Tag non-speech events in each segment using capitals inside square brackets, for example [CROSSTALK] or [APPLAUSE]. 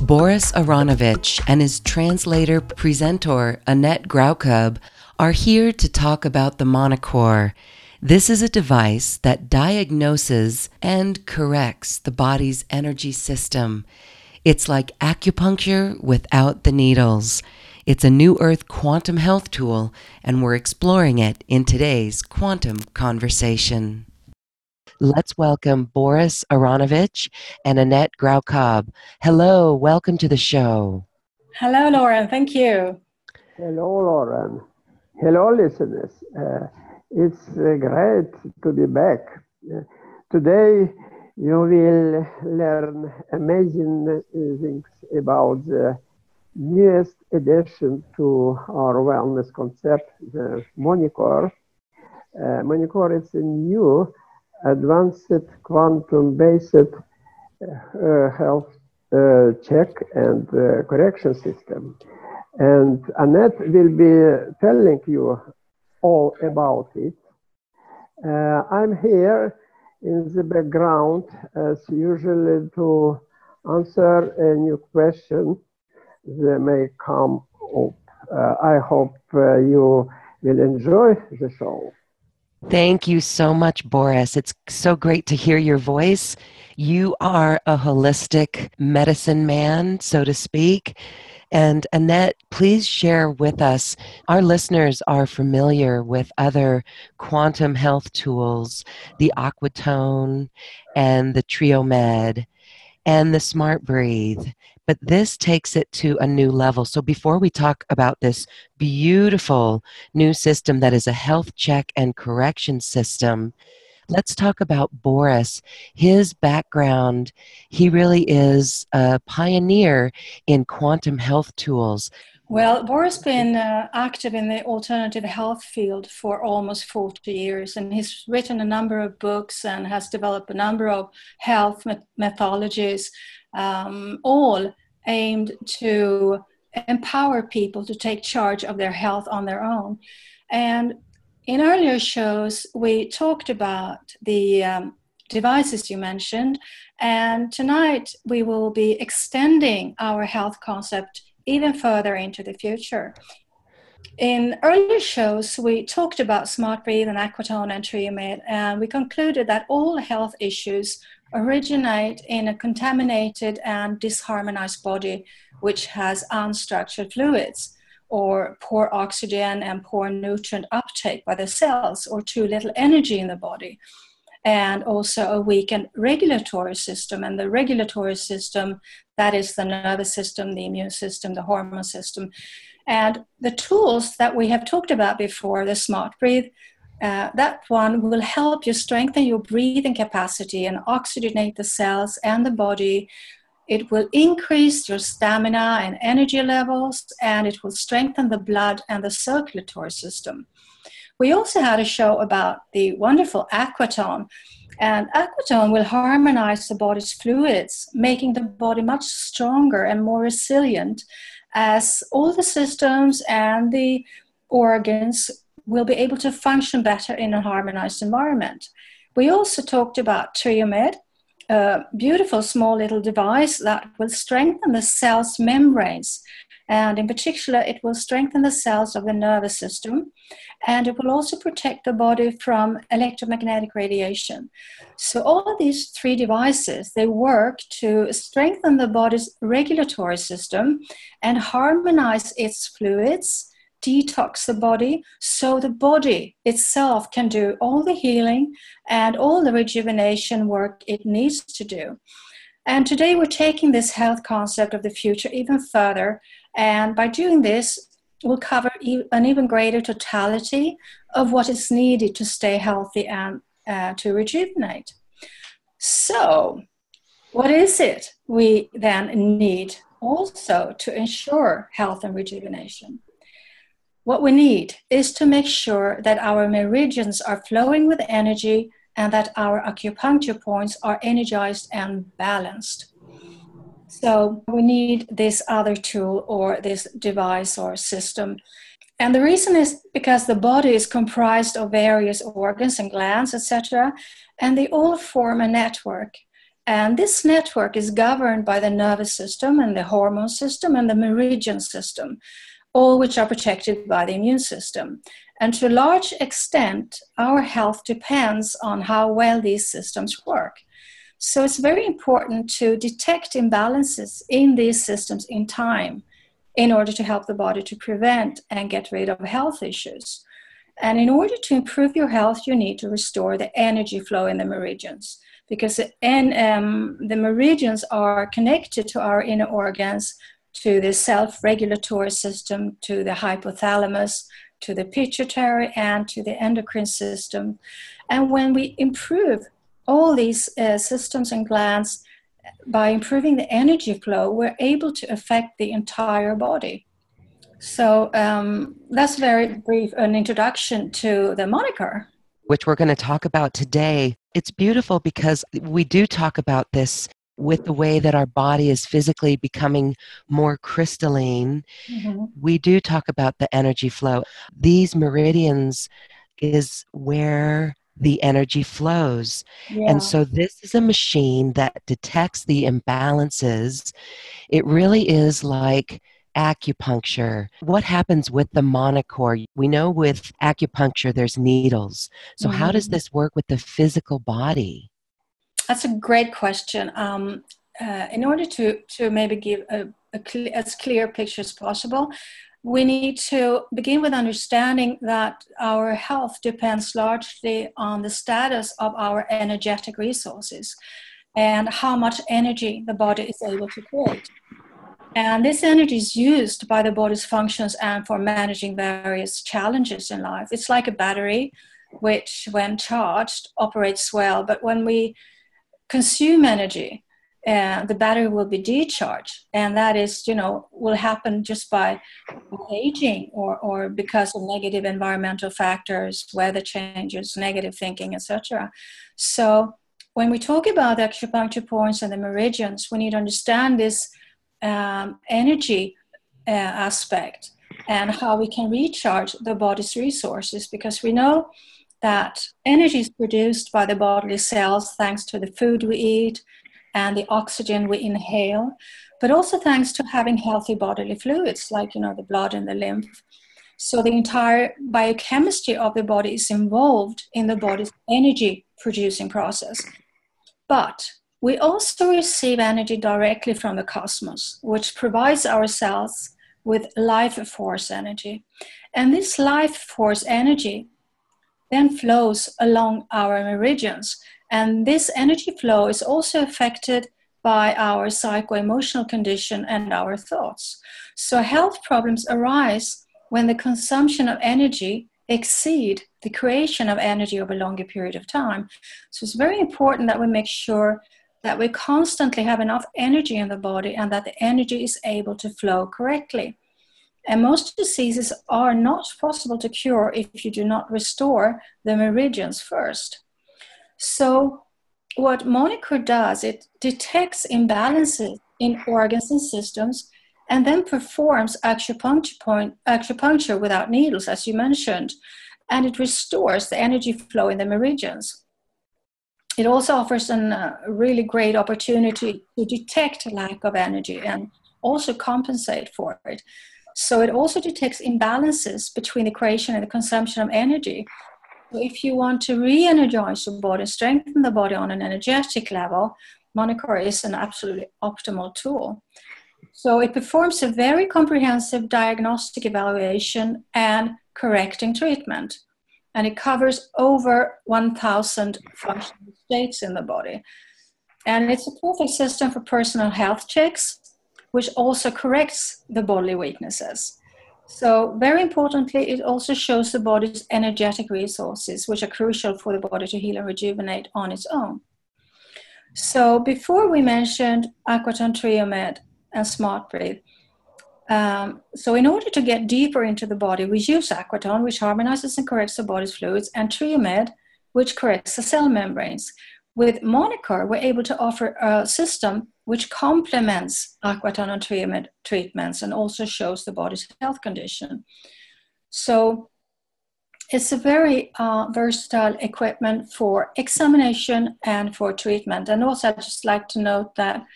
Boris Aronovich and his translator presenter Annette Graukub are here to talk about the Monocore. This is a device that diagnoses and corrects the body's energy system. It's like acupuncture without the needles. It's a new earth quantum health tool, and we're exploring it in today's quantum conversation. Let's welcome Boris Aronovich and Annette Graukob. Hello, welcome to the show. Hello, Loren. Thank you. Hello, Loren. Hello, listeners. Uh, it's uh, great to be back. Uh, today, you will learn amazing things about the newest addition to our wellness concept, the Monocore. Uh, Monocore is a new advanced quantum-based uh, health uh, check and uh, correction system. And Annette will be telling you all about it. Uh, I'm here in the background as usually to answer a new question that may come up. Uh, I hope uh, you will enjoy the show. Thank you so much, Boris. It's so great to hear your voice. You are a holistic medicine man, so to speak. And Annette, please share with us. Our listeners are familiar with other quantum health tools, the Aquatone and the TrioMed and the Smart Breathe but this takes it to a new level. So before we talk about this beautiful new system that is a health check and correction system, let's talk about Boris. His background, he really is a pioneer in quantum health tools. Well, Boris has been uh, active in the alternative health field for almost 40 years, and he's written a number of books and has developed a number of health methodologies, um, all aimed to empower people to take charge of their health on their own. And in earlier shows, we talked about the um, devices you mentioned, and tonight we will be extending our health concept even further into the future. In earlier shows, we talked about Smart and Aquatone and TrioMed, and we concluded that all health issues originate in a contaminated and disharmonized body which has unstructured fluids or poor oxygen and poor nutrient uptake by the cells or too little energy in the body. And also a weakened regulatory system and the regulatory system that is the nervous system the immune system the hormone system. And the tools that we have talked about before the smart breathe uh, that one will help you strengthen your breathing capacity and oxygenate the cells and the body it will increase your stamina and energy levels, and it will strengthen the blood and the circulatory system. We also had a show about the wonderful Aquatone, and Aquatone will harmonize the body's fluids, making the body much stronger and more resilient as all the systems and the organs will be able to function better in a harmonized environment. We also talked about Triomed, a beautiful small little device that will strengthen the cell's membranes. And in particular, it will strengthen the cells of the nervous system and it will also protect the body from electromagnetic radiation. So all of these three devices, they work to strengthen the body's regulatory system and harmonize its fluids detox the body so the body itself can do all the healing and all the rejuvenation work it needs to do. And today we're taking this health concept of the future even further. And by doing this, we'll cover an even greater totality of what is needed to stay healthy and uh, to rejuvenate. So, what is it we then need also to ensure health and rejuvenation? What we need is to make sure that our meridians are flowing with energy and that our acupuncture points are energized and balanced. So we need this other tool or this device or system. And the reason is because the body is comprised of various organs and glands, etc., and they all form a network. And this network is governed by the nervous system and the hormone system and the meridian system all which are protected by the immune system. And to a large extent, our health depends on how well these systems work. So it's very important to detect imbalances in these systems in time in order to help the body to prevent and get rid of health issues. And in order to improve your health, you need to restore the energy flow in the meridians because and, um, the meridians are connected to our inner organs to the self regulatory system, to the hypothalamus, to the pituitary, and to the endocrine system. And when we improve all these uh, systems and glands by improving the energy flow, we're able to affect the entire body. So um, that's very brief an introduction to the moniker. Which we're going to talk about today. It's beautiful because we do talk about this with the way that our body is physically becoming more crystalline, mm-hmm. we do talk about the energy flow. These meridians is where the energy flows. Yeah. And so this is a machine that detects the imbalances. It really is like acupuncture. What happens with the monochord? We know with acupuncture there's needles. So mm-hmm. how does mm-hmm. this work with the physical body? That's a great question. Um, uh, in order to, to maybe give a, a cl- as clear picture as possible, we need to begin with understanding that our health depends largely on the status of our energetic resources and how much energy the body is able to create. And this energy is used by the body's functions and for managing various challenges in life. It's like a battery, which, when charged, operates well, but when we consume energy and the battery will be decharged. And that is you know will happen just by aging or, or because of negative environmental factors weather changes negative thinking etc so when we talk about the acupuncture points and the meridians we need to understand this um, energy uh, aspect and how we can recharge the body's resources because we know that energy is produced by the bodily cells thanks to the food we eat and the oxygen we inhale, but also thanks to having healthy bodily fluids like you know the blood and the lymph. So the entire biochemistry of the body is involved in the body's energy producing process. But we also receive energy directly from the cosmos, which provides our cells with life force energy. And this life force energy then flows along our meridians. And this energy flow is also affected by our psycho-emotional condition and our thoughts. So health problems arise when the consumption of energy exceed the creation of energy over a longer period of time. So it's very important that we make sure that we constantly have enough energy in the body and that the energy is able to flow correctly. And most diseases are not possible to cure if you do not restore the meridians first. So, what Monicure does, it detects imbalances in organs and systems and then performs acupuncture, point, acupuncture without needles, as you mentioned, and it restores the energy flow in the meridians. It also offers a uh, really great opportunity to detect lack of energy and also compensate for it. So it also detects imbalances between the creation and the consumption of energy. So if you want to re-energize your body, strengthen the body on an energetic level, Monicure is an absolutely optimal tool. So it performs a very comprehensive diagnostic evaluation and correcting treatment. And it covers over 1,000 functional states in the body. And it's a perfect system for personal health checks which also corrects the bodily weaknesses. So, very importantly, it also shows the body's energetic resources, which are crucial for the body to heal and rejuvenate on its own. So, before we mentioned Aquatone Triomed and Smart Breathe, um, so in order to get deeper into the body, we use Aquatone, which harmonizes and corrects the body's fluids, and Triomed, which corrects the cell membranes. With Monicure, we're able to offer a system which complements aquatone and triomed treatments and also shows the body's health condition. So it's a very uh, versatile equipment for examination and for treatment. And also, I'd just like to note that,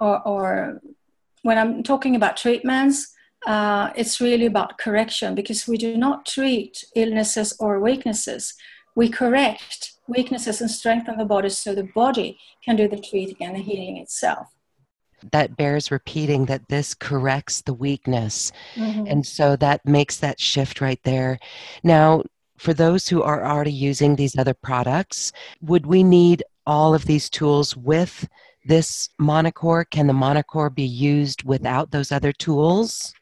or, or when I'm talking about treatments, uh, it's really about correction because we do not treat illnesses or weaknesses. We correct weaknesses and strengthen the body so the body can do the treating and the healing itself that bears repeating that this corrects the weakness. Mm-hmm. And so that makes that shift right there. Now, for those who are already using these other products, would we need all of these tools with this Monicure? Can the Monicure be used without those other tools?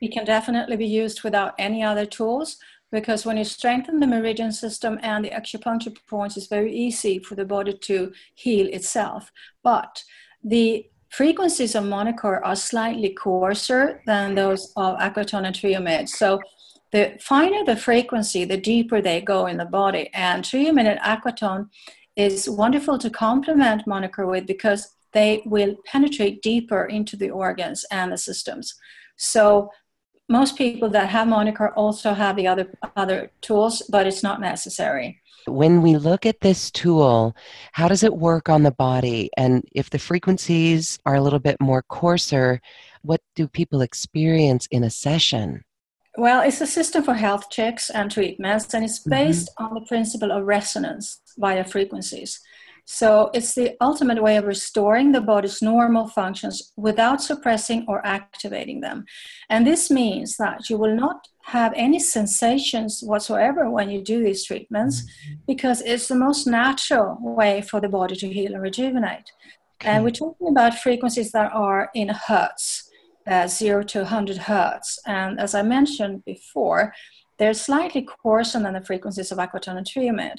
It can definitely be used without any other tools because when you strengthen the meridian system and the acupuncture points, it's very easy for the body to heal itself. But the frequencies of Monicure are slightly coarser than those of Aquatone and Triomed. So the finer the frequency, the deeper they go in the body. And Triomed and Aquatone is wonderful to complement Monicure with because they will penetrate deeper into the organs and the systems. So most people that have Monicure also have the other other tools, but it's not necessary. When we look at this tool, how does it work on the body? And if the frequencies are a little bit more coarser, what do people experience in a session? Well, it's a system for health checks and treatments, and it's mm-hmm. based mm-hmm. on the principle of resonance via frequencies. So it's the ultimate way of restoring the body's normal functions without suppressing or activating them. And this means that you will not have any sensations whatsoever when you do these treatments because it's the most natural way for the body to heal and rejuvenate. Okay. And we're talking about frequencies that are in hertz, uh, 0 to 100 hertz. And as I mentioned before, they're slightly coarser than the frequencies of aquatone and triomed.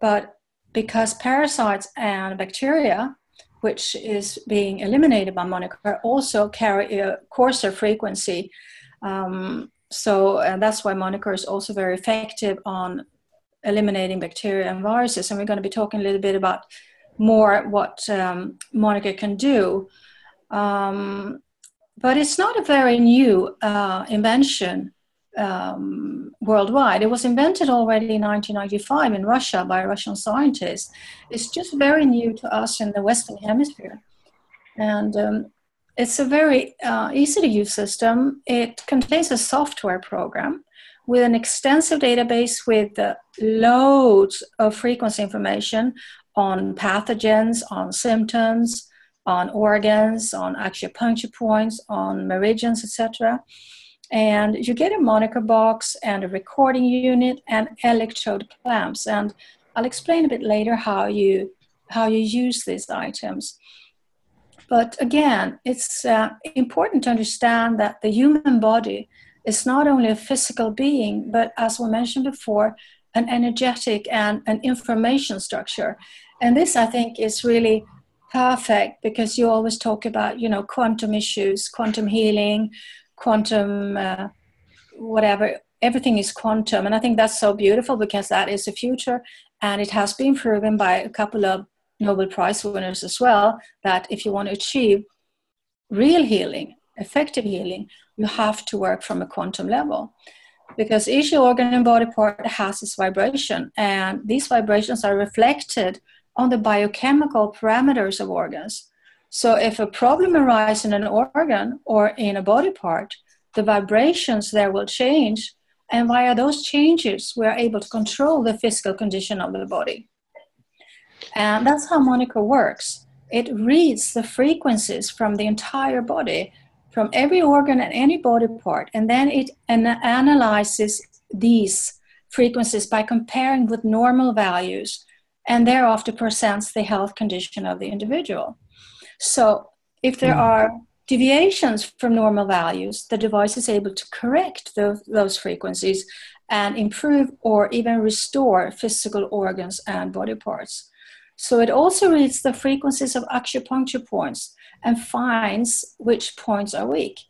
But because parasites and bacteria, which is being eliminated by Monicure, also carry a coarser frequency. Um, so and that's why Monicure is also very effective on eliminating bacteria and viruses. And we're going to be talking a little bit about more what um, Monicure can do. Um, but it's not a very new uh, invention um, worldwide. It was invented already in 1995 in Russia by a Russian scientist. It's just very new to us in the Western Hemisphere. And um, it's a very uh, easy to use system. It contains a software program with an extensive database with uh, loads of frequency information on pathogens, on symptoms, on organs, on acupuncture points, on meridians, etc and you get a Monicure box and a recording unit and electrode clamps. And i'll explain a bit later how you how you use these items. But again it's uh, important to understand that the human body is not only a physical being but as we mentioned before an energetic and an information structure. And this i think is really perfect because you always talk about you know quantum issues quantum healing quantum uh, whatever everything is quantum. And i think that's so beautiful because that is the future. And it has been proven by a couple of nobel prize winners as well that if you want to achieve real healing effective healing you have to work from a quantum level. Because each organ and body part has its vibration and these vibrations are reflected on the biochemical parameters of organs so if a problem arises in an organ or in a body part the vibrations there will change. And via those changes? We're able to control the physical condition of the body. And that's how Monica works. It reads the frequencies from the entire body from every organ and any body part, and then it an- analyzes these frequencies by comparing with normal values, and thereafter presents the health condition of the individual. So, if there mm. are deviations from normal values, the device is able to correct those, those frequencies and improve or even restore physical organs and body parts. So it also reads the frequencies of acupuncture points and finds which points are weak.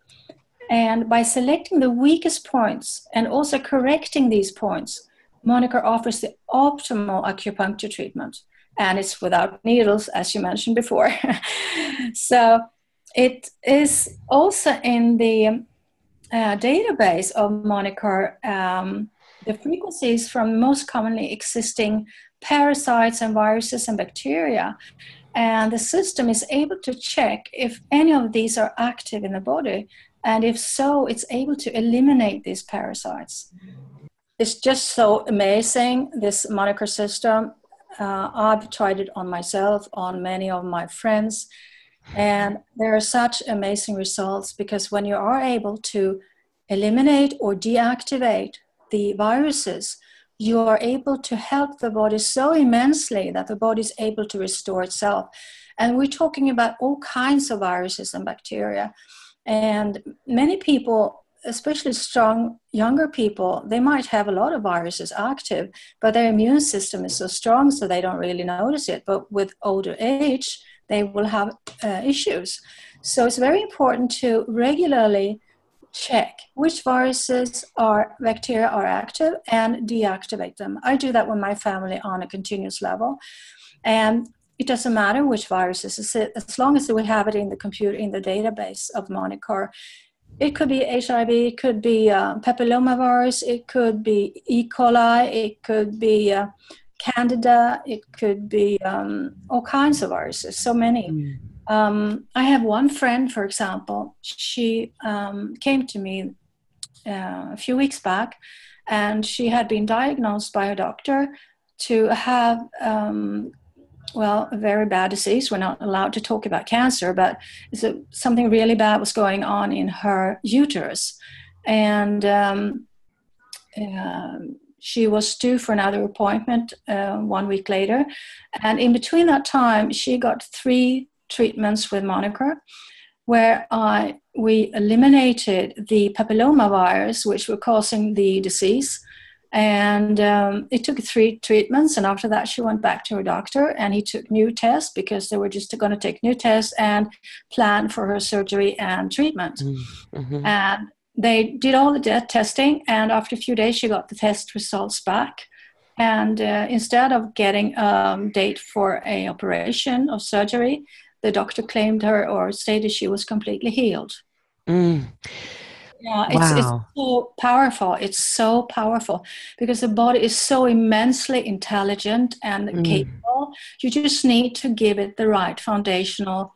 And by selecting the weakest points and also correcting these points, Monica offers the optimal acupuncture treatment. And it's without needles, as you mentioned before. [LAUGHS] so it is also in the uh, database of Moniker um, the frequencies from most commonly existing parasites and viruses and bacteria. And the system is able to check if any of these are active in the body and if so it's able to eliminate these parasites. It's just so amazing this moniker system uh, i've tried it on myself on many of my friends and there are such amazing results because when you are able to eliminate or deactivate the viruses you are able to help the body so immensely that the body is able to restore itself. And we're talking about all kinds of viruses and bacteria. And many people, especially strong younger people, they might have a lot of viruses active, but their immune system is so strong so they don't really notice it. But with older age, they will have uh, issues. So it's very important to regularly check which viruses or bacteria are active and deactivate them. I do that with my family on a continuous level. And it doesn't matter which viruses, as long as we have it in the computer, in the database of Moniker. It could be HIV, it could be uh, papillomavirus, it could be E. coli, it could be uh, Candida, it could be um, all kinds of viruses, so many. Mm. Um, I have one friend, for example, she um, came to me uh, a few weeks back and she had been diagnosed by a doctor to have, um, well, a very bad disease. We're not allowed to talk about cancer, but something really bad was going on in her uterus. And um, uh, she was due for another appointment uh, one week later. And in between that time, she got three treatments with Moniker, where I, we eliminated the papilloma virus, which were causing the disease. And um, it took three treatments. And after that, she went back to her doctor and he took new tests because they were just going to take new tests and plan for her surgery and treatment. Mm-hmm. And they did all the testing. And after a few days, she got the test results back. And uh, instead of getting a um, date for a operation or surgery, the doctor claimed her or stated she was completely healed. Mm. Yeah, it's, wow. it's so powerful. It's so powerful because the body is so immensely intelligent and mm. capable. You just need to give it the right foundational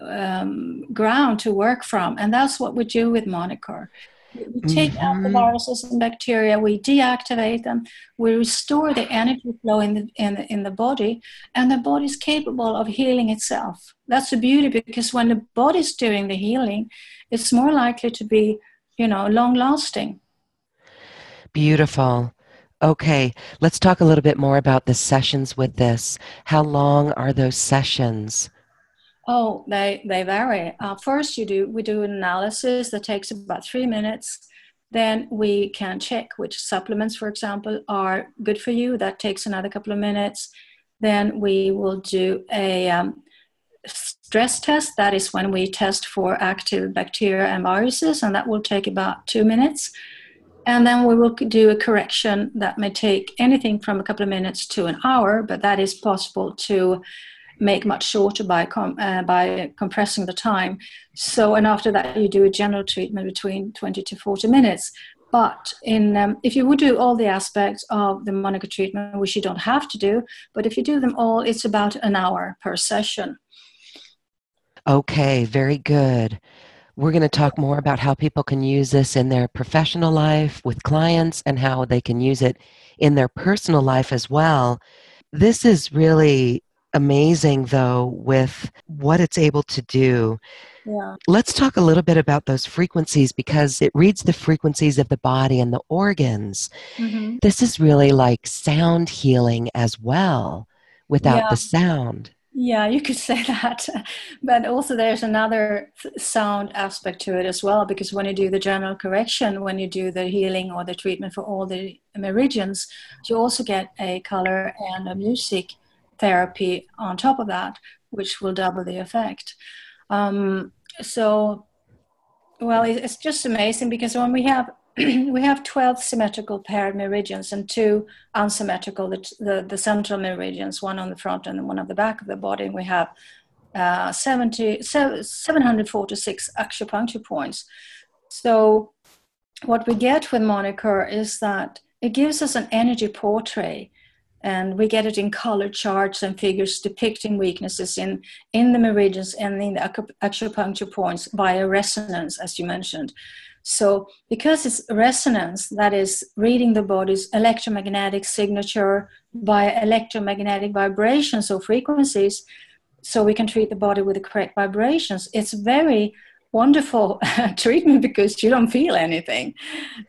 um, ground to work from. And that's what we do with Moniker. We take mm-hmm. out the mm-hmm. viruses and bacteria, we deactivate them, we restore the energy flow in the, in the, in the body, and the body is capable of healing itself. That's the beauty because when the body is doing the healing, it's more likely to be, you know, long lasting. Beautiful. Okay, let's talk a little bit more about the sessions with this. How long are those sessions? Oh, they they vary. Uh, first, you do we do an analysis that takes about three minutes. Then we can check which supplements, for example, are good for you. That takes another couple of minutes. Then we will do a um, stress test. That is when we test for active bacteria and viruses, and that will take about two minutes. And then we will do a correction that may take anything from a couple of minutes to an hour, but that is possible to make much shorter by com- uh, by compressing the time. So, and after that, you do a general treatment between 20 to 40 minutes. But in um, if you would do all the aspects of the Monica treatment, which you don't have to do, but if you do them all, it's about an hour per session. Okay, very good. We're going to talk more about how people can use this in their professional life with clients and how they can use it in their personal life as well. This is really amazing, though, with what it's able to do. Yeah. Let's talk a little bit about those frequencies because it reads the frequencies of the body and the organs. Mm-hmm. This is really like sound healing as well without Yeah. the sound. Yeah, you could [LAUGHS] say that. But also, there's another sound aspect to it as well, because when you do the general correction, when you do the healing or the treatment for all the meridians, you also get a color and a music therapy on top of that, which will double the effect. Um, so, well, it's just amazing because when we have [CLEARS THROAT] we have 12 symmetrical paired meridians and two unsymmetrical, the, the, the central meridians, one on the front and one on the back of the body. And we have uh, 70, se- 746 acupuncture points. So, what we get with Moniker is that it gives us an energy portrait and we get it in color charts and figures depicting weaknesses in, in the meridians and in the acupuncture points via resonance, as you mentioned. So, because it's resonance, that is reading the body's electromagnetic signature by electromagnetic vibrations or frequencies, so we can treat the body with the correct vibrations. It's very wonderful [LAUGHS] treatment because you don't feel anything.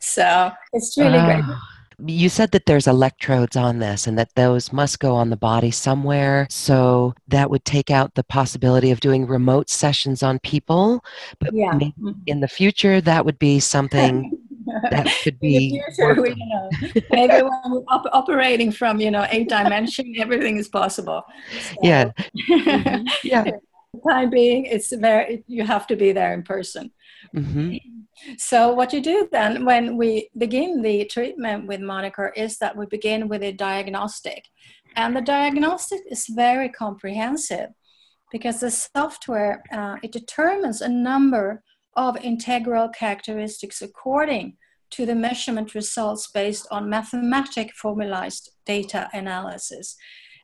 So, it's really great. Ah. You said that there's electrodes on this and that those must go on the body somewhere. So that would take out the possibility of doing remote sessions on people. But Yeah. maybe in the future, that would be something [LAUGHS] that could be. the future, we, you know, [LAUGHS] everyone op- operating from you know eight dimension, everything is possible. So, Yeah. [LAUGHS] Yeah. time being, it's very you have to be there in person. hmm So what you do then when we begin the treatment with Moniker is that we begin with a diagnostic, and the diagnostic is very comprehensive because the software uh, it determines a number of integral characteristics according to the measurement results based on mathematic formalized data analysis.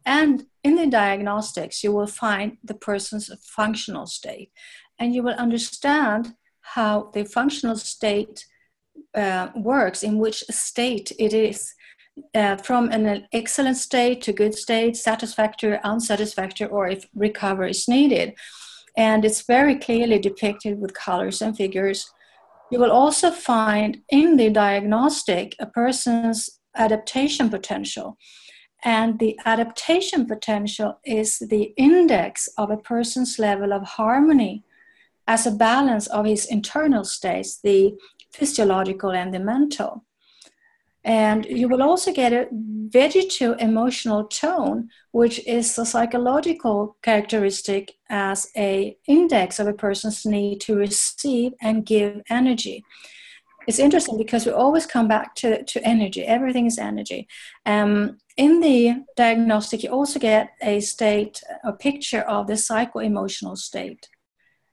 And in the diagnostics, you will find the person's functional state, and you will understand how the functional state uh, works, in which state it is. Uh, from an excellent state to good state, satisfactory, unsatisfactory, or if recovery is needed. And it's very clearly depicted with colors and figures. You will also find in the diagnostic a person's adaptation potential. And the adaptation potential is the index of a person's level of harmony as a balance of his internal states, the physiological and the mental. And you will also get a vegeto emotional tone, which is a psychological characteristic as a index of a person's need to receive and give energy. It's interesting because we always come back to, to energy. Everything is energy. Um, in the diagnostic, you also get a state, a picture of the psycho-emotional state.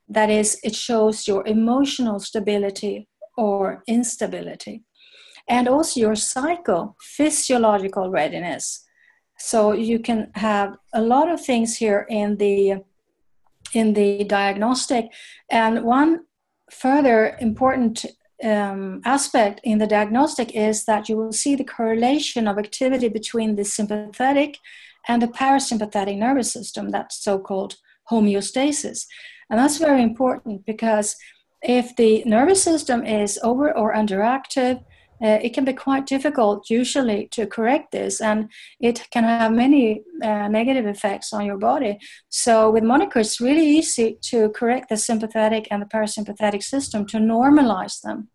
That is, it shows your emotional stability or instability. And also your psycho physiological readiness. So you can have a lot of things here in the in the diagnostic. And one further important um, aspect in the diagnostic is that you will see the correlation of activity between the sympathetic and the parasympathetic nervous system that's so-called homeostasis and that's very important because if the nervous system is over or underactive uh, it can be quite difficult usually to correct this and it can have many uh, negative effects on your body. So with moniker it's really easy to correct the sympathetic and the parasympathetic system to normalize them.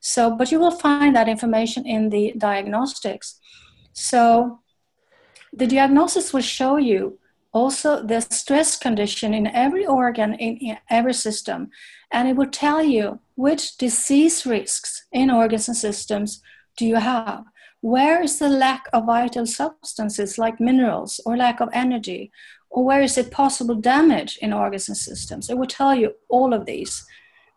So but you will find that information in the diagnostics. So the diagnosis will show you also the stress condition in every organ, in, in every system, and it will tell you which disease risks in organs and systems do you have. Where is the lack of vital substances like minerals or lack of energy? Or where is it possible damage in organs and systems? It will tell you all of these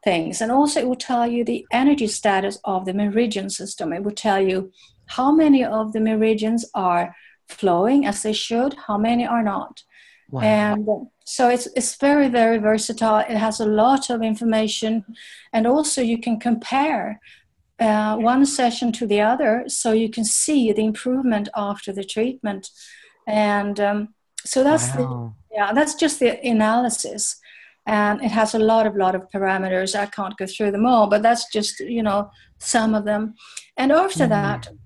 things. And also, it will tell you the energy status of the meridian system. It will tell you how many of the meridians are flowing as they should, how many are not. Wow. And so it's, it's very, very versatile. It has a lot of information. And also, you can compare uh, one session to the other so you can see the improvement after the treatment. And um, so that's wow. the, yeah, that's just the analysis and it has a lot of lot of parameters i can't go through them all but that's just you know some of them and after mm-hmm.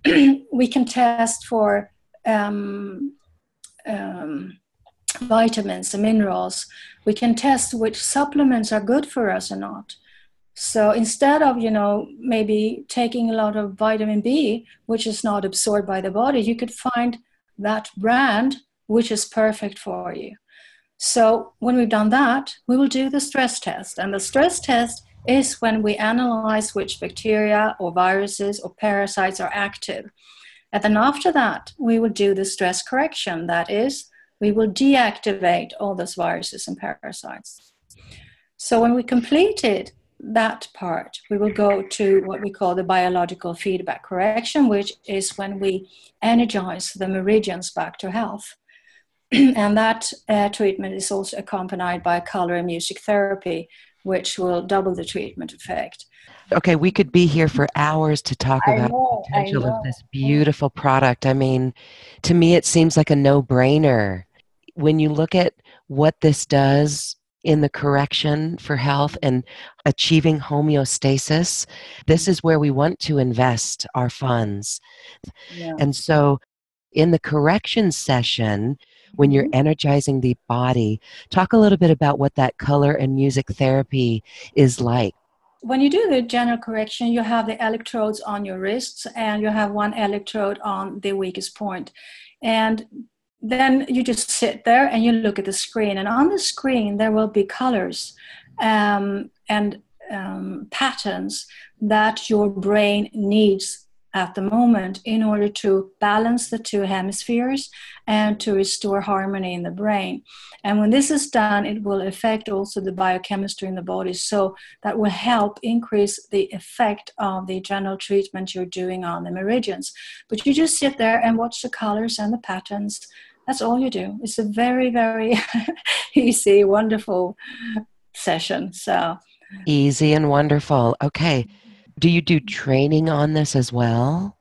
that [CLEARS THROAT] we can test for um, um, vitamins and minerals we can test which supplements are good for us or not so instead of you know maybe taking a lot of vitamin b which is not absorbed by the body you could find that brand which is perfect for you so when we've done that, we will do the stress test. And the stress test is when we analyze which bacteria or viruses or parasites are active. And then after that, we will do the stress correction. That is, we will deactivate all those viruses and parasites. So when we completed that part, we will go to what we call the biological feedback correction, which is when we energize the meridians back to health. [CLEARS THROAT] and that uh, treatment is also accompanied by color and music therapy, which will double the treatment effect. Okay, we could be here for hours to talk about know, the potential of this beautiful product. I mean, to me, it seems like a no brainer. When you look at what this does in the correction for health and achieving homeostasis, this is where we want to invest our funds. Yeah. And so, in the correction session, when you're mm-hmm. energizing the body. Talk a little bit about what that color and music therapy is like. When you do the general correction, you have the electrodes on your wrists and you have one electrode on the weakest point. And then you just sit there and you look at the screen. And on the screen, there will be colors um, and um, patterns that your brain needs at the moment in order to balance the two hemispheres and to restore harmony in the brain. And when this is done, it will affect also the biochemistry in the body. So that will help increase the effect of the general treatment you're doing on the meridians. But you just sit there and watch the colors and the patterns. That's all you do. It's a very, very [LAUGHS] easy, wonderful session. So easy and wonderful. Okay. Do you do training on this as well?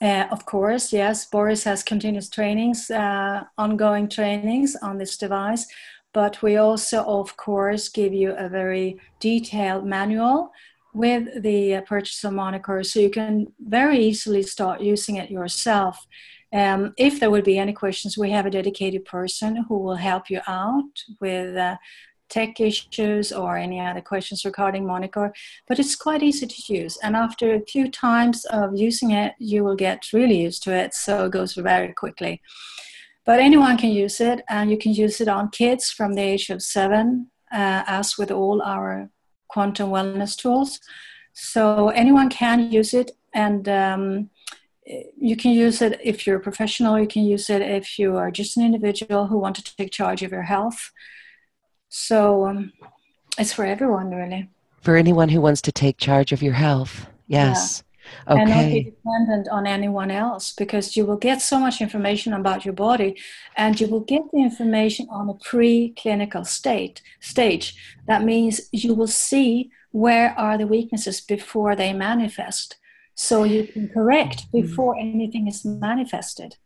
Uh, of course, yes. Boris has continuous trainings, uh, ongoing trainings on this device, but we also, of course, give you a very detailed manual with the uh, purchase of moniker so you can very easily start using it yourself. Um, if there would be any questions, we have a dedicated person who will help you out with uh, tech issues or any other questions regarding Moniker, but it's quite easy to use. And after a few times of using it, you will get really used to it, so it goes very quickly. But anyone can use it, and you can use it on kids from the age of seven, uh, as with all our quantum wellness tools. So anyone can use it, and um, you can use it if you're a professional, you can use it if you are just an individual who want to take charge of your health. So um, it's for everyone, really. For anyone who wants to take charge of your health. Yes. Yeah. Okay. And not be dependent on anyone else because you will get so much information about your body and you will get the information on a pre-clinical state stage. That means you will see where are the weaknesses before they manifest. So you can correct mm-hmm. before anything is manifested.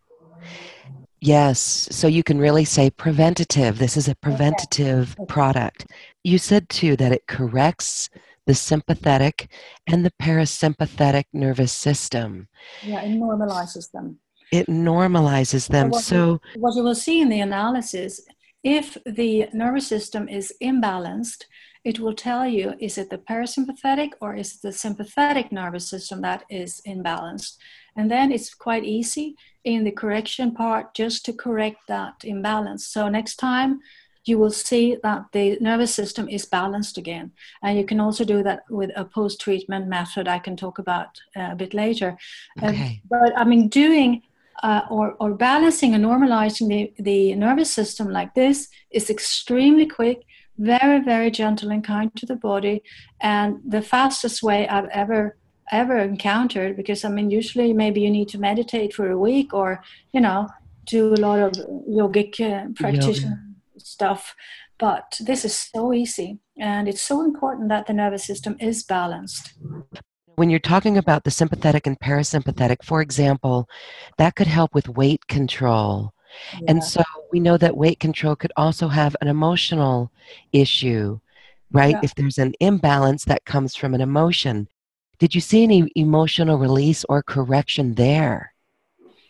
Yes. So you can really say preventative. This is a preventative okay. product. You said too that it corrects the sympathetic and the parasympathetic nervous system. Yeah, it normalizes them. It normalizes them. So, what, so you, what you will see in the analysis if the nervous system is imbalanced, it will tell you is it the parasympathetic or is it the sympathetic nervous system that is imbalanced? And then it's quite easy in the correction part just to correct that imbalance. So next time you will see that the nervous system is balanced again. And you can also do that with a post treatment method I can talk about uh, a bit later. Okay. but I mean, doing uh, or, or balancing and normalizing the, the nervous system like this is extremely quick, very, very gentle and kind to the body, and the fastest way I've ever ever encountered because i mean usually maybe you need to meditate for a week or you know do a lot of yogic uh, practitioner stuff but this is so easy and it's so important that the nervous system is balanced when you're talking about the sympathetic and parasympathetic, for example, that could help with weight control. Yeah. And so we know that weight control could also have an emotional issue, right? Yeah. If there's an imbalance that comes from an emotion. Did you see any emotional release or correction there?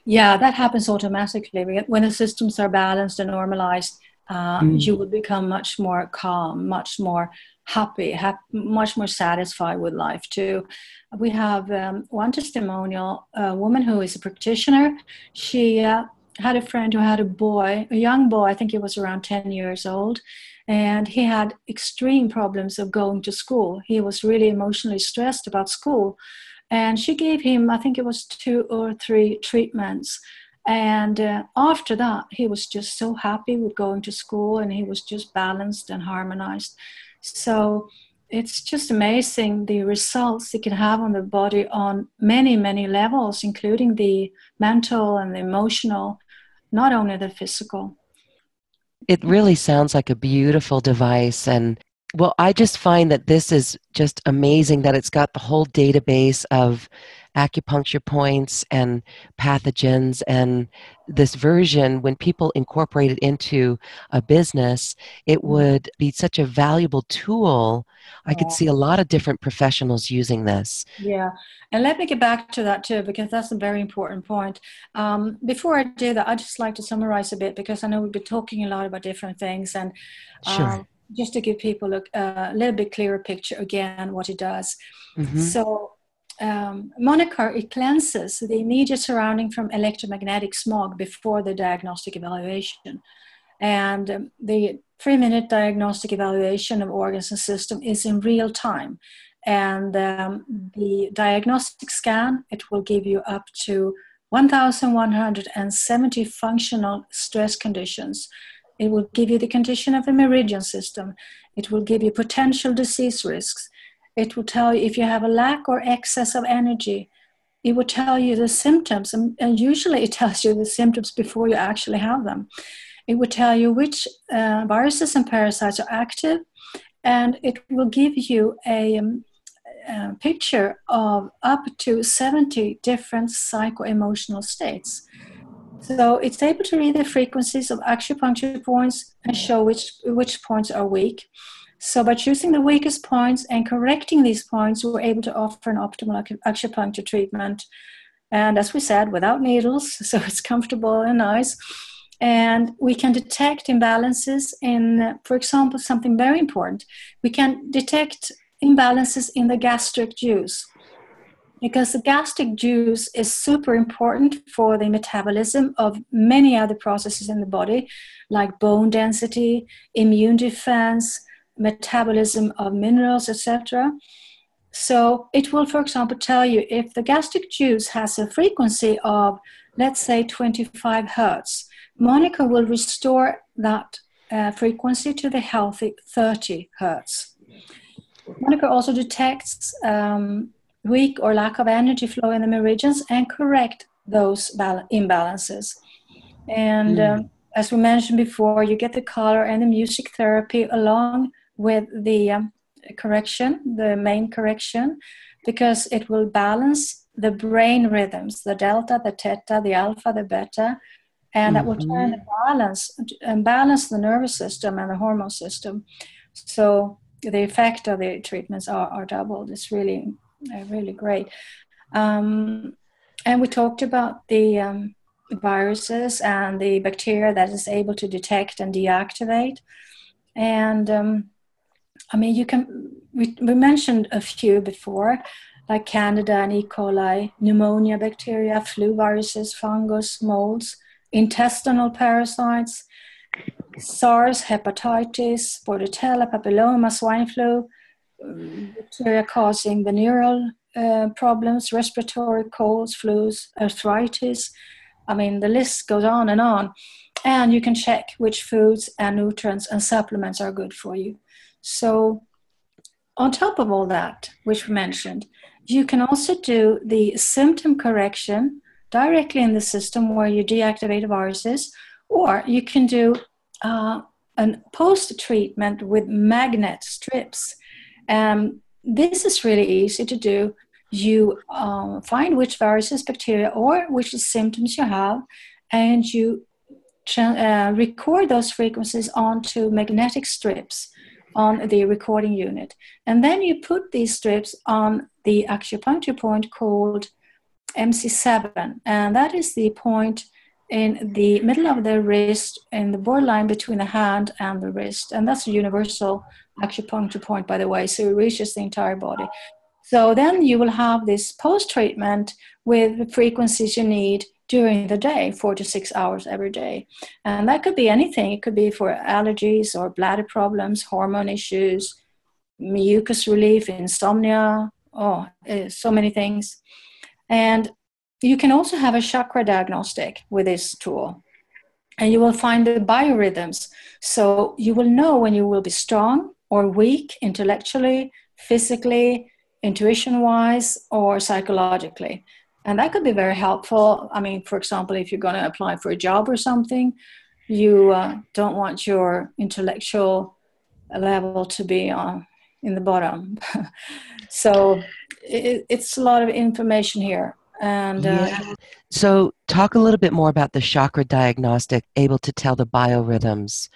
Yeah, that happens automatically. When the systems are balanced and normalized, uh, mm. you will become much more calm, much more happy, ha- much more satisfied with life too. We have um, one testimonial, a woman who is a practitioner. She uh, had a friend who had a boy, a young boy, I think he was around 10 years old, and he had extreme problems of going to school. He was really emotionally stressed about school. And she gave him, I think it was two or three treatments. And uh, after that, he was just so happy with going to school and he was just balanced and harmonized. So it's just amazing the results it can have on the body on many, many levels, including the mental and the emotional, not only the physical. It really sounds like a beautiful device. And well, I just find that this is just amazing that it's got the whole database of acupuncture points and pathogens and this version when people incorporate it into a business it mm-hmm. would be such a valuable tool. I could see a lot of different professionals using this. Yeah. And let me get back to that too because that's a very important point. Um, before i do that i'd just like to summarize a bit because i know we've been talking a lot about different things and sure. Just to give people a, a, little bit clearer picture again what it does mm-hmm. so um, Monicor, it cleanses the immediate surrounding from electromagnetic smog before the diagnostic evaluation. And um, the three minute diagnostic evaluation of organs and system is in real time. And um, the diagnostic scan, it will give you up to 1,170 functional stress conditions. It will give you the condition of the meridian system. It will give you potential disease risks it will tell you if you have a lack or excess of energy. It will tell you the symptoms, and, and usually it [LAUGHS] tells you the symptoms before you actually have them. It will tell you which uh, viruses and parasites are active, and it will give you a, um, a picture of up to 70 different psycho emotional states. So it's able to read the frequencies of acupuncture points and show which, which points are weak. So by choosing the weakest points and correcting these points, we're able to offer an optimal acupuncture treatment. And as we said, without needles, [LAUGHS] so it's comfortable and nice. And we can detect imbalances in, for example, something very important. We can detect imbalances in the gastric juice because the gastric juice is super important for the metabolism of many other processes in the body, like bone density, immune defense, metabolism of minerals, etc. So it will, for example, tell you if the gastric juice has a frequency of, let's say, 25 hertz, Monicor will restore that uh, frequency to the healthy 30 hertz. Monicor also detects um, weak or lack of energy flow in the meridians and correct those imbalances. And mm. um, as we mentioned before, you get the color and the music therapy along with the um, correction, the main correction, because it will balance the brain rhythms, the delta, the theta, the alpha, the beta, and that will mm-hmm. turn the balance and balance the nervous system and the hormone system. So the effect of the treatments are, are doubled. It's really, uh, really great. Um, and we talked about the um, viruses and the bacteria that is able to detect and deactivate. And um, I mean, you can, we, we mentioned a few before, like Candida and E. coli, pneumonia bacteria, flu viruses, fungus, molds, intestinal parasites, SARS, hepatitis, Bordetella, papilloma, swine flu, bacteria causing venereal uh, problems, respiratory colds, flus, arthritis. I mean, the list goes on and on. And you can check which foods and nutrients and supplements are good for you. So, on top of all that, which we mentioned, you can also do the symptom correction directly in the system where you deactivate viruses, or you can do uh, a post treatment with magnet strips. Um, this is really easy to do. You um, find which viruses, bacteria, or which symptoms you have, and you uh, record those frequencies onto magnetic strips on the recording unit. And then you put these strips on the acupuncture point called MC7, and that is the point in the middle of the wrist in the borderline between the hand and the wrist. And that's a universal acupuncture point, to point by the way, so it reaches the entire body. So then you will have this post treatment with the frequencies you need during the day, four to six hours every day. And that could be anything. It could be for allergies or bladder problems, hormone issues, mucus relief, insomnia, oh, eh, so many things. And you can also have a chakra diagnostic with this tool. And you will find the biorhythms. So you will know when you will be strong or weak intellectually, physically, intuition wise, or psychologically. And that could be very helpful. I mean, for example, if you're going to apply for a job or something, you uh, don't want your intellectual level to be on in the bottom. [LAUGHS] so it, it's a lot of information here. And uh, yeah. so, talk a little bit more about the chakra diagnostic, able to tell the biorhythms.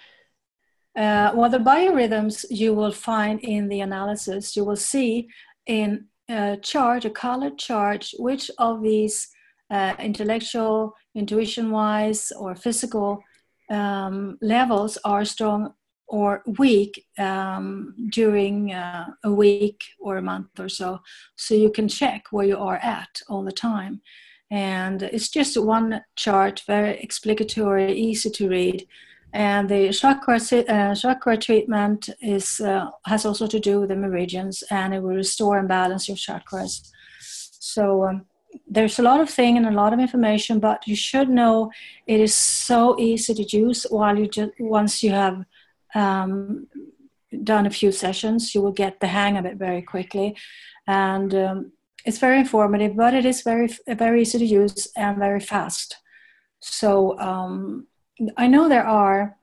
Uh, well, the biorhythms you will find in the analysis, you will see in a chart, a colored chart, which of these uh, intellectual, intuition wise, or physical um, levels are strong or weak um, during uh, a week or a month or so. So you can check where you are at all the time. And it's just one chart, very explicatory, easy to read. And the chakra, uh, chakra treatment is, uh, has also to do with the meridians and it will restore and balance your chakras. So um, there's a lot of thing and a lot of information, but you should know it is so easy to use while you just once you have um, done a few sessions, you will get the hang of it very quickly. And um, it's very informative, but it is very, very easy to use and very fast. So um, I know there are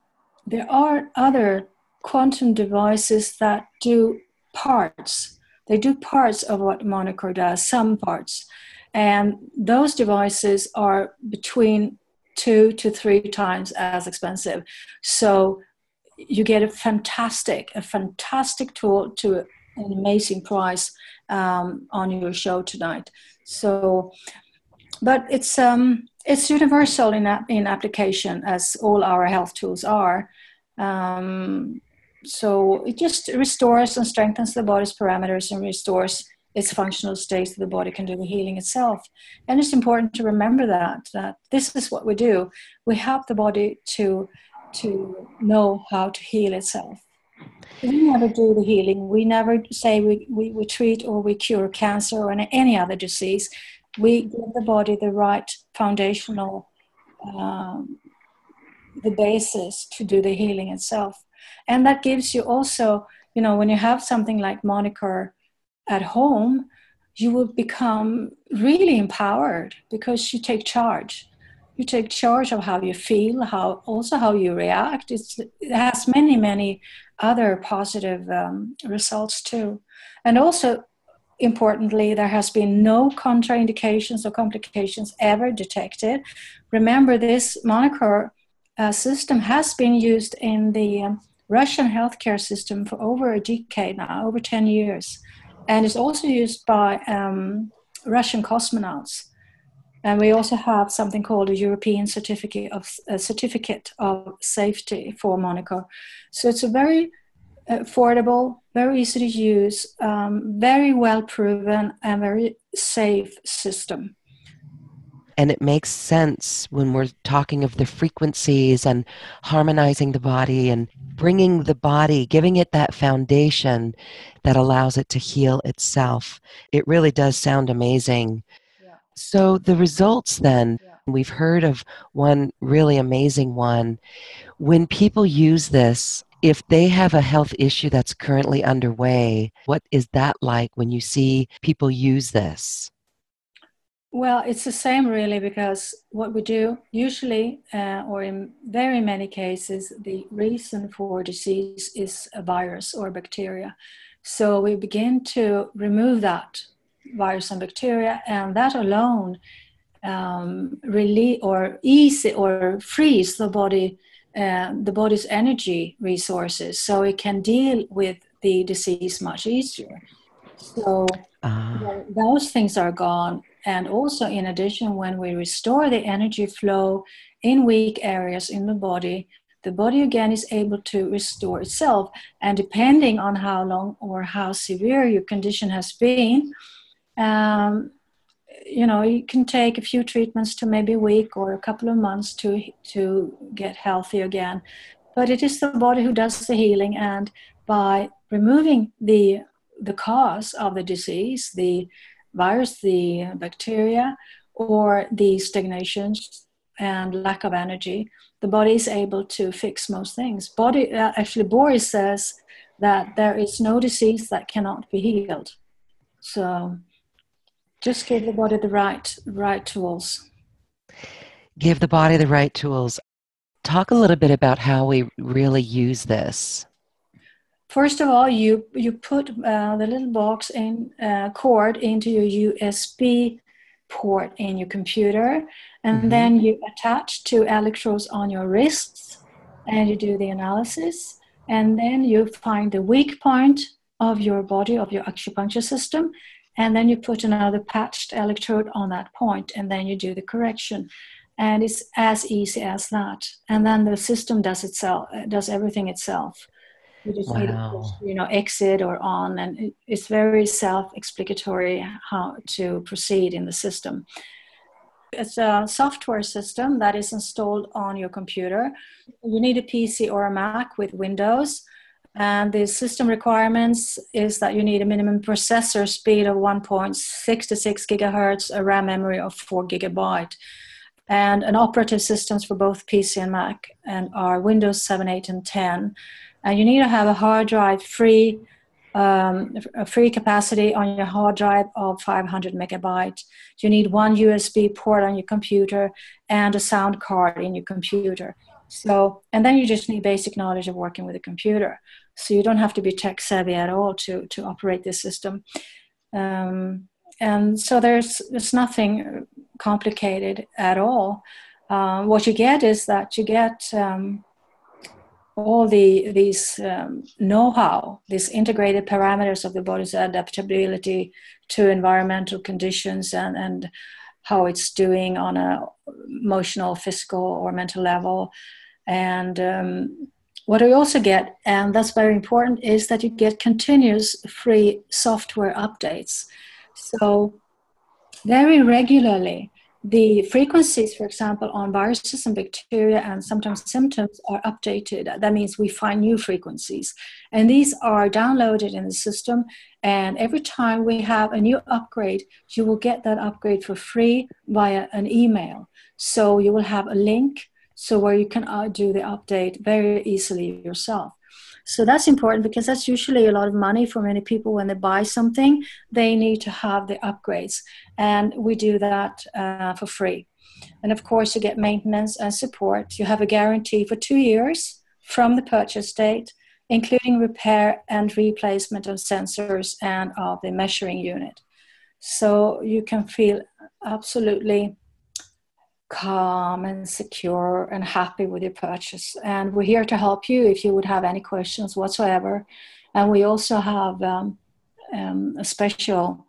there are other quantum devices that do parts. They do parts of what Monicor does, some parts. And those devices are between two to three times as expensive. So you get a fantastic, a fantastic tool to an amazing price um, on your show tonight. So, but it's um, it's universal in in application as all our health tools are. Um, so it just restores and strengthens the body's parameters and restores its functional state so the body can do the healing itself. And it's important to remember that that this is what we do. We help the body to to know how to heal itself. We never do the healing. We never say we, we, we treat or we cure cancer or any other disease. We give the body the right foundational, um, the basis to do the healing itself. And that gives you also, you know, when you have something like Monicor at home, you will become really empowered because you take charge you take charge of how you feel, how also how you react. It's, it has many, many other positive um, results too. And also, importantly, there has been no contraindications or complications ever detected. Remember, this Monicor uh, system has been used in the um, Russian healthcare system for over a decade now, over 10 years, and is also used by um, Russian cosmonauts. And we also have something called a European certificate of certificate of safety for Monaco. So it's a very affordable, very easy to use, um, very well proven, and very safe system. And it makes sense when we're talking of the frequencies and harmonizing the body and bringing the body, giving it that foundation that allows it to heal itself. It really does sound amazing. Yeah. So, the results then, yeah. we've heard of one really amazing one. When people use this, if they have a health issue that's currently underway, what is that like when you see people use this? Well, it's the same really because what we do usually, uh, or in very many cases, the reason for disease is a virus or bacteria. So we begin to remove that virus and bacteria, and that alone um, really or ease or frees the body uh, the body's energy resources so it can deal with the disease much easier. So uh. those things are gone. And also, in addition, when we restore the energy flow in weak areas in the body, the body again is able to restore itself. And depending on how long or how severe your condition has been, um, you know you can take a few treatments to maybe a week or a couple of months to to get healthy again. But it is the body who does the healing and by removing the the cause of the disease the virus the bacteria or the stagnations and lack of energy the body is able to fix most things. Body uh, actually boris says that there is no disease that cannot be healed. So just give the body the right right tools. Give the body the right tools. Talk a little bit about how we really use this. First of all you you put uh, the little box in uh, cord into your usb port in your computer and mm-hmm. then you attach two electrodes on your wrists and you do the analysis and then you find the weak point of your body of your acupuncture system and then you put another patched electrode on that point and then you do the correction. And it's as easy as that. And then the system does itself uh, does everything itself. You just wow. need to push, you know exit or on and it's very self-explanatory how to proceed in the system. It's a software system that is installed on your computer. You need a pc or a mac with windows and the system requirements is that you need a minimum processor speed of 1.66 gigahertz, a RAM memory of 4 gigabyte, and an operative systems for both PC and Mac and are Windows 7, 8, and 10. And you need to have a hard drive free, um, a free capacity on your hard drive of 500 megabyte. You need one USB port on your computer and a sound card in your computer. So, and then you just need basic knowledge of working with a computer. So you don't have to be tech savvy at all to, to operate this system. Um, and so there's, there's nothing complicated at all. Uh, what you get is that you get um, all the these um, know-how, these integrated parameters of the body's adaptability to environmental conditions and, and how it's doing on a emotional, physical, or mental level, and um, what we also get, and that's very important, is that you get continuous free software updates. So, very regularly, the frequencies, for example, on viruses and bacteria and sometimes symptoms are updated. That means we find new frequencies. And these are downloaded in the system. And every time we have a new upgrade, you will get that upgrade for free via an email. So you will have a link so where you can uh, do the update very easily yourself. So that's important because that's usually a lot of money for many people when they buy something they need to have the upgrades. And we do that uh, for free. And of course you get maintenance and support. You have a guarantee for two years from the purchase date including repair and replacement of sensors and of the measuring unit. So you can feel absolutely calm and secure and happy with your purchase. And we're here to help you if you would have any questions whatsoever. And we also have um, um, a special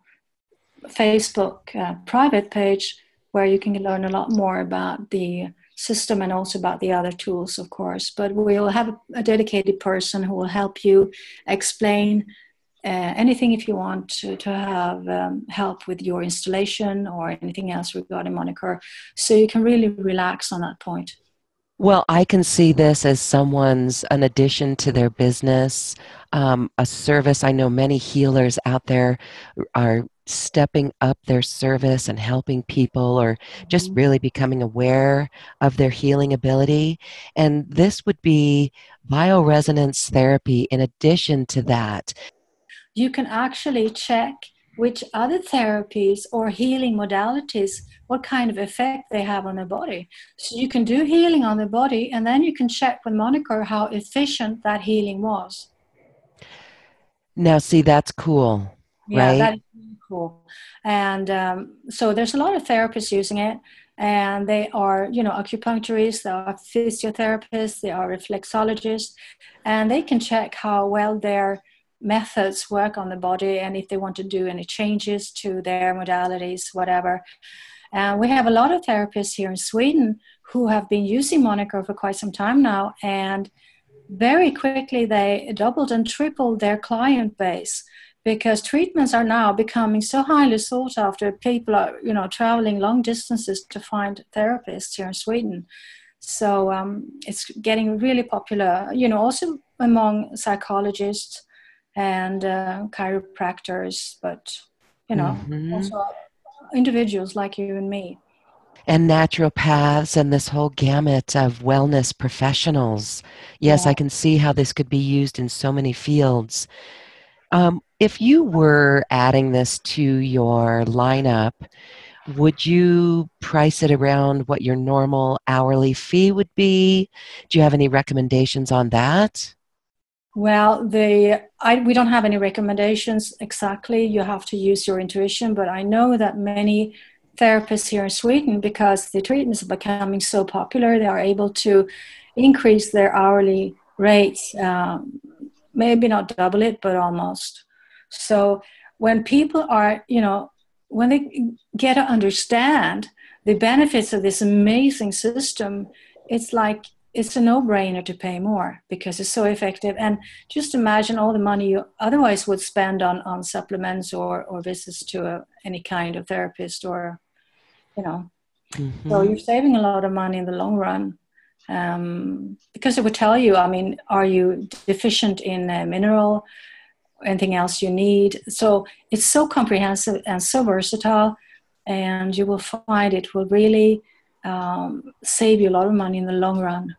Facebook uh, private page where you can learn a lot more about the system and also about the other tools, of course. But we'll have a dedicated person who will help you explain uh, anything if you want to, to have um, help with your installation or anything else regarding Monicor. So you can really relax on that point. Well, I can see this as someone's an addition to their business, um, a service. I know many healers out there are stepping up their service and helping people or just mm-hmm. really becoming aware of their healing ability. And this would be bioresonance therapy in addition to that. You can actually check which other therapies or healing modalities what kind of effect they have on the body. So you can do healing on the body and then you can check with Monicor how efficient that healing was. Now see that's cool yeah right? that is really cool. And um, so there's a lot of therapists using it and they are you know acupuncturists they are physiotherapists they are reflexologists and they can check how well their methods work on the body and if they want to do any changes to their modalities, whatever. And we have a lot of therapists here in Sweden who have been using Monicor for quite some time now, and very quickly they doubled and tripled their client base because treatments are now becoming so highly sought after. People are, you know, traveling long distances to find therapists here in Sweden. So um, it's getting really popular, you know, also among psychologists and uh, chiropractors, but you know, mm-hmm. also individuals like you and me. And naturopaths and this whole gamut of wellness professionals. Yes, yeah. I can see how this could be used in so many fields. Um, if you were adding this to your lineup, would you price it around what your normal hourly fee would be? Do you have any recommendations on that? Well, the I, we don't have any recommendations exactly. You have to use your intuition, but I know that many therapists here in Sweden, because the treatments are becoming so popular, they are able to increase their hourly rates. Um, maybe not double it, but almost. So when people are, you know, when they get to understand the benefits of this amazing system, it's like it's a no-brainer to pay more because it's so effective. And just imagine all the money you otherwise would spend on, on supplements or, or visits to a, any kind of therapist or you know. Mm-hmm. so you're saving a lot of money in the long run. Um, because it would tell you i mean are you deficient in a mineral anything else you need? So it's so comprehensive and so versatile and you will find it will really um, save you a lot of money in the long run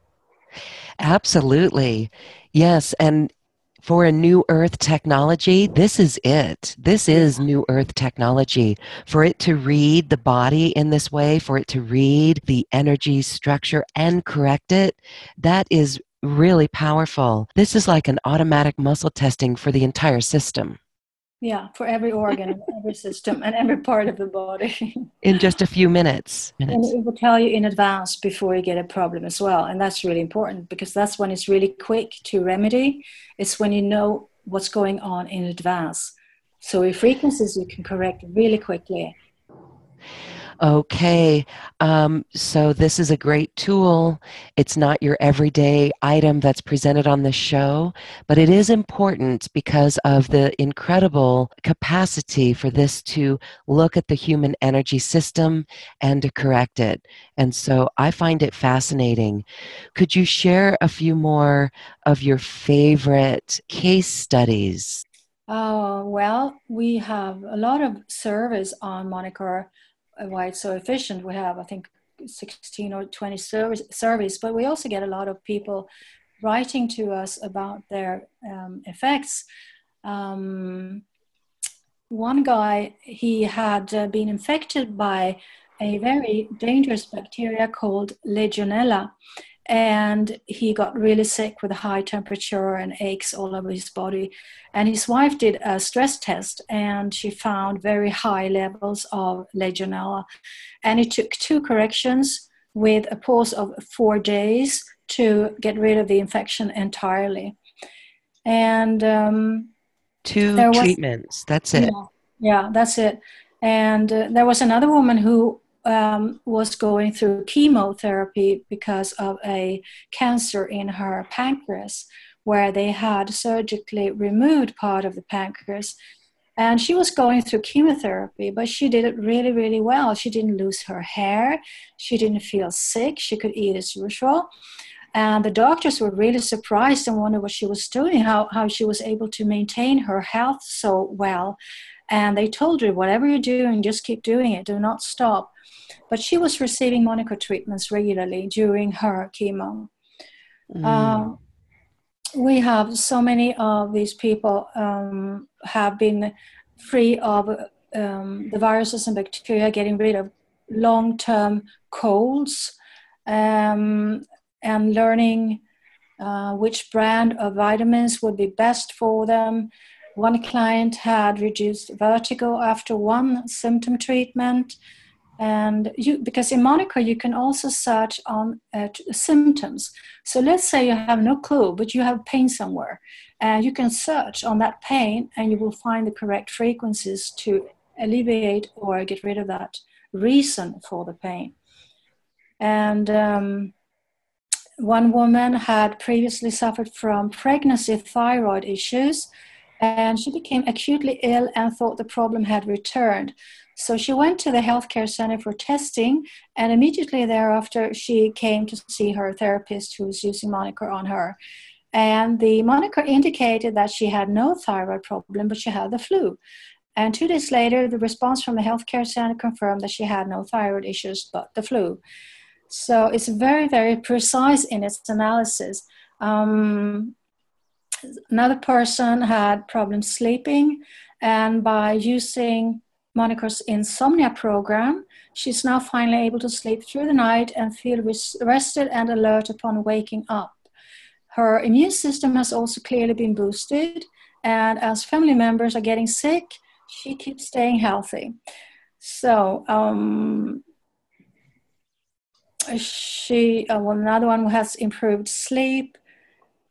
Absolutely. Yes. And for a new earth technology, this is it. This is new earth technology. For it to read the body in this way, for it to read the energy structure and correct it, that is really powerful. This is like an automatic muscle testing for the entire system. Yeah, for every organ, every system, and every part of the body. [LAUGHS] in just a few minutes. minutes. And it will tell you in advance before you get a problem as well. And that's really important because that's when it's really quick to remedy. It's when you know what's going on in advance. So your frequencies you can correct really quickly. Okay, um, so this is a great tool. It's not your everyday item that's presented on the show, but it is important because of the incredible capacity for this to look at the human energy system and to correct it. And so I find it fascinating. Could you share a few more of your favorite case studies? Oh, well, we have a lot of service on Monicor why it's so efficient. We have, I think, 16 or 20 service, surveys, but we also get a lot of people writing to us about their um, effects. Um, one guy, he had uh, been infected by a very dangerous bacteria called Legionella, and he got really sick with a high temperature and aches all over his body. And his wife did a stress test and she found very high levels of Legionella. And it took two corrections with a pause of four days to get rid of the infection entirely. And um, two was, treatments, that's it. Yeah, yeah, that's it. And uh, there was another woman who um, was going through chemotherapy because of a cancer in her pancreas, where they had surgically removed part of the pancreas. And she was going through chemotherapy, but she did it really, really well. She didn't lose her hair. She didn't feel sick. She could eat as usual. And the doctors were really surprised and wondered what she was doing, how, how she was able to maintain her health so well. And they told her, whatever you're doing, just keep doing it, do not stop. But she was receiving Monicor treatments regularly during her chemo. Mm. Um, we have so many of these people um, have been free of um, the viruses and bacteria, getting rid of long-term colds, um, and learning uh, which brand of vitamins would be best for them. One client had reduced vertigo after one symptom treatment and you because in Monicor you can also search on uh, symptoms. So let's say you have no clue but you have pain somewhere. And you can search on that pain and you will find the correct frequencies to alleviate or get rid of that reason for the pain. And um, one woman had previously suffered from pregnancy thyroid issues and she became acutely ill and thought the problem had returned so she went to the healthcare center for testing, and immediately thereafter, she came to see her therapist who was using Monicor on her. And the Monicor indicated that she had no thyroid problem, but she had the flu. And two days later, the response from the healthcare center confirmed that she had no thyroid issues but the flu. So it's very, very precise in its analysis. Um, another person had problems sleeping, and by using Monicor's insomnia program, she's now finally able to sleep through the night and feel rested and alert upon waking up. Her immune system has also clearly been boosted, and as family members are getting sick, she keeps staying healthy. So, um, she, uh, well, another one who has improved sleep,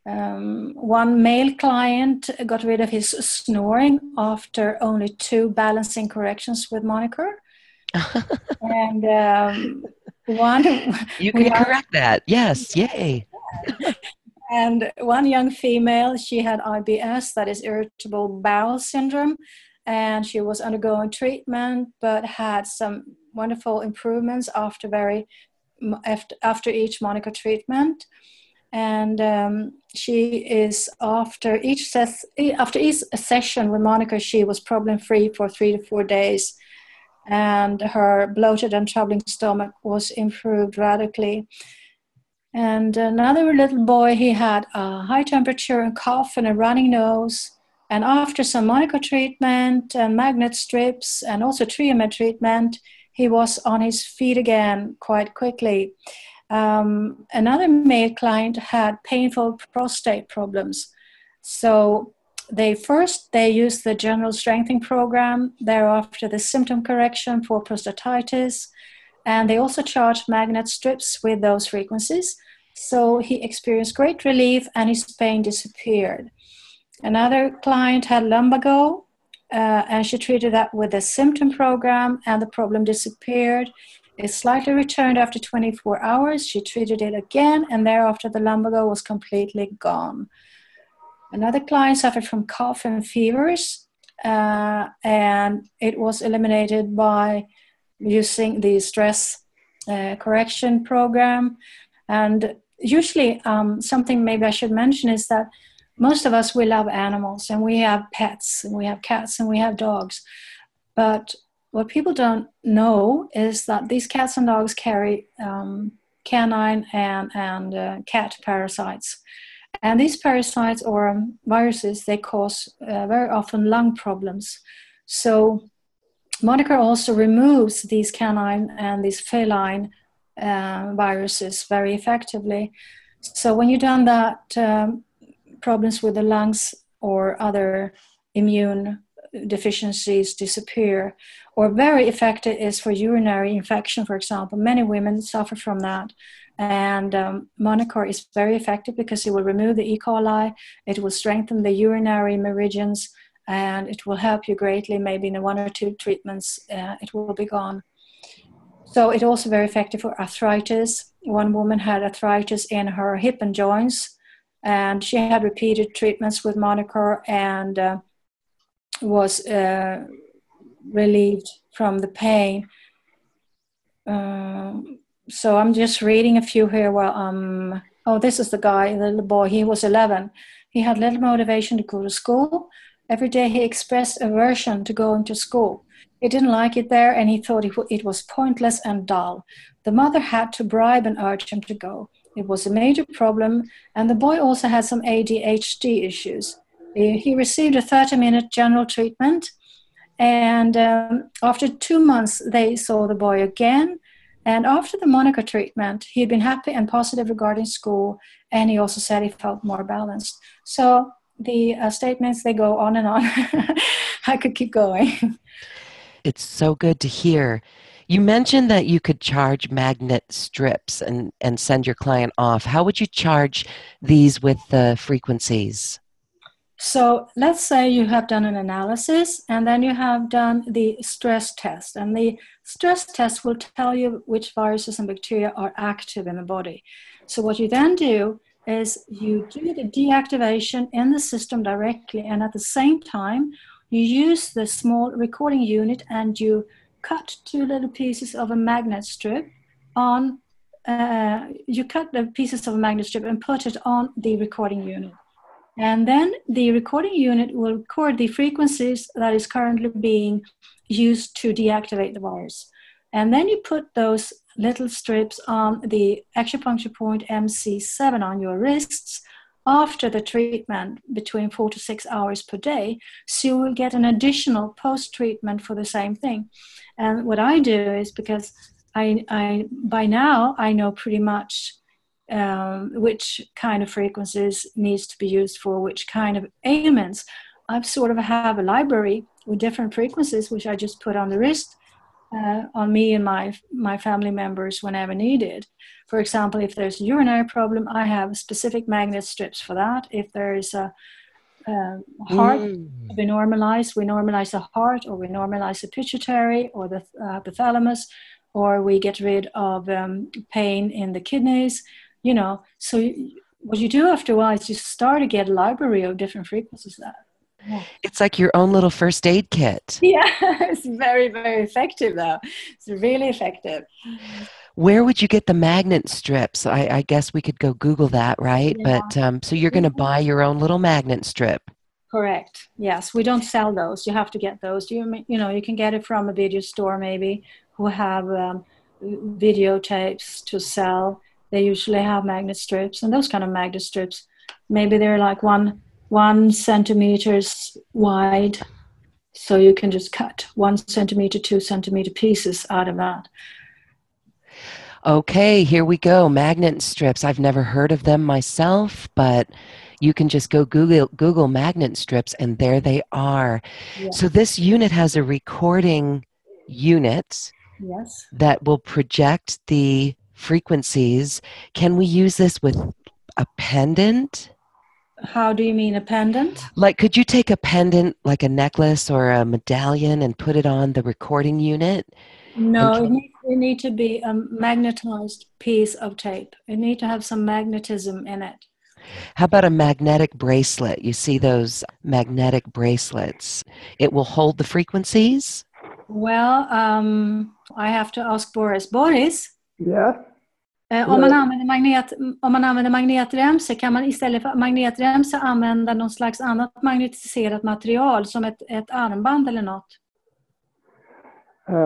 um, one male client got rid of his snoring after only two balancing corrections with Monicor. [LAUGHS] and um, one. You can correct that. Yes, [LAUGHS] yay. and one young female, she had IBS, that is irritable bowel syndrome, and she was undergoing treatment but had some wonderful improvements after very after, after each Monicor treatment and um, she is after each ses- after each session with Monicor, she was problem free for three to four days, and her bloated and troubling stomach was improved radically. And another little boy, he had a high temperature and cough and a running nose. And after some Monicor treatment and magnet strips and also Triomed treatment, he was on his feet again quite quickly. Um, another male client had painful prostate problems. So they first they used the general strengthening program, thereafter the symptom correction for prostatitis, and they also charged magnet strips with those frequencies. So he experienced great relief and his pain disappeared. Another client had lumbago, uh, and she treated that with a symptom program, and the problem disappeared. It slightly returned after 24 hours. She treated it again, and thereafter the lumbago was completely gone. Another client suffered from cough and fevers, uh, and it was eliminated by using the stress uh, correction program. And usually, um, something maybe I should mention is that most of us we love animals and we have pets and we have cats and we have dogs but what people don't know is that these cats and dogs carry um, canine and, and uh, cat parasites. And these parasites or um, viruses, they cause uh, very often lung problems. So Monicor also removes these canine and these feline uh, viruses very effectively. So when you've done that, um, problems with the lungs or other immune deficiencies disappear. Or very effective is for urinary infection, for example. Many women suffer from that. And um, is very effective because it will remove the E. coli, it will strengthen the urinary meridians, and it will help you greatly. Maybe in one or two treatments, uh, it will be gone. So it also very effective for arthritis. One woman had arthritis in her hip and joints, and she had repeated treatments with Monicor and uh, was uh, relieved from the pain. Uh, so I'm just reading a few here. Well, um, oh, this is the guy, the little boy. He was 11. He had little motivation to go to school. Every day he expressed aversion to going to school. He didn't like it there and he thought it was pointless and dull. The mother had to bribe and urge him to go. It was a major problem, and the boy also had some ADHD issues. He received a 30 minute general treatment, and um, after two months, they saw the boy again and after the Monicor treatment, he had been happy and positive regarding school, and he also said he felt more balanced. So the uh, statements they go on and on. [LAUGHS] I could keep going. It's so good to hear. You mentioned that you could charge magnet strips and, and send your client off. How would you charge these with the frequencies? So let's say you have done an analysis and then you have done the stress test. And the stress test will tell you which viruses and bacteria are active in the body. So what you then do is you do the deactivation in the system directly. And at the same time, you use the small recording unit and you cut two little pieces of a magnet strip on, uh, you cut the pieces of a magnet strip and put it on the recording unit. And then the recording unit will record the frequencies that is currently being used to deactivate the virus. And then you put those little strips on the acupuncture point MC7 on your wrists after the treatment between four to six hours per day. So you will get an additional post treatment for the same thing. And what I do is because I, I by now I know pretty much um, which kind of frequencies needs to be used for which kind of ailments. I've sort of have a library with different frequencies, which I just put on the wrist uh, on me and my my family members whenever needed. For example, if there's a urinary problem, I have specific magnet strips for that. If there's a, a heart mm. to be normalized, we normalize the heart, or we normalize the pituitary or the uh, hypothalamus, or we get rid of um, pain in the kidneys you know so what you do after a while is you start to get a library of different frequencies that yeah. It's like your own little first aid kit. [LAUGHS] Yeah, it's very, very effective though. It's really effective. Where would you get the magnet strips? I, I guess we could go Google that, right? Yeah. But um, so you're going to mm-hmm. buy your own little magnet strip. Correct. Yes, we don't sell those. You have to get those. You you know you can get it from a video store maybe who have um, videotapes to sell they usually have magnet strips and those kind of magnet strips maybe they're like one one centimeters wide. So you can just cut one centimeter two centimeter pieces out of that. Okay here we go. Magnet strips. I've never heard of them myself but you can just go google google magnet strips and there they are. Yeah. so this unit has a recording unit yes. that will project the frequencies. Can we use this with a pendant? How do you mean a pendant? Like, could you take a pendant, like a necklace or a medallion, and put it on the recording unit? No, it needs, it need to be a magnetized piece of tape. It need to have some magnetism in it. How about a magnetic bracelet? You see those magnetic bracelets. It will hold the frequencies? Well, um, I have to ask Boris. Boris? Yeah. Eh, om man, använder magnet, om man använder magnetremsor kan man istället för magnetremsor använda någon slags annat magnetiserat material som ett, ett armband eller något? Uh,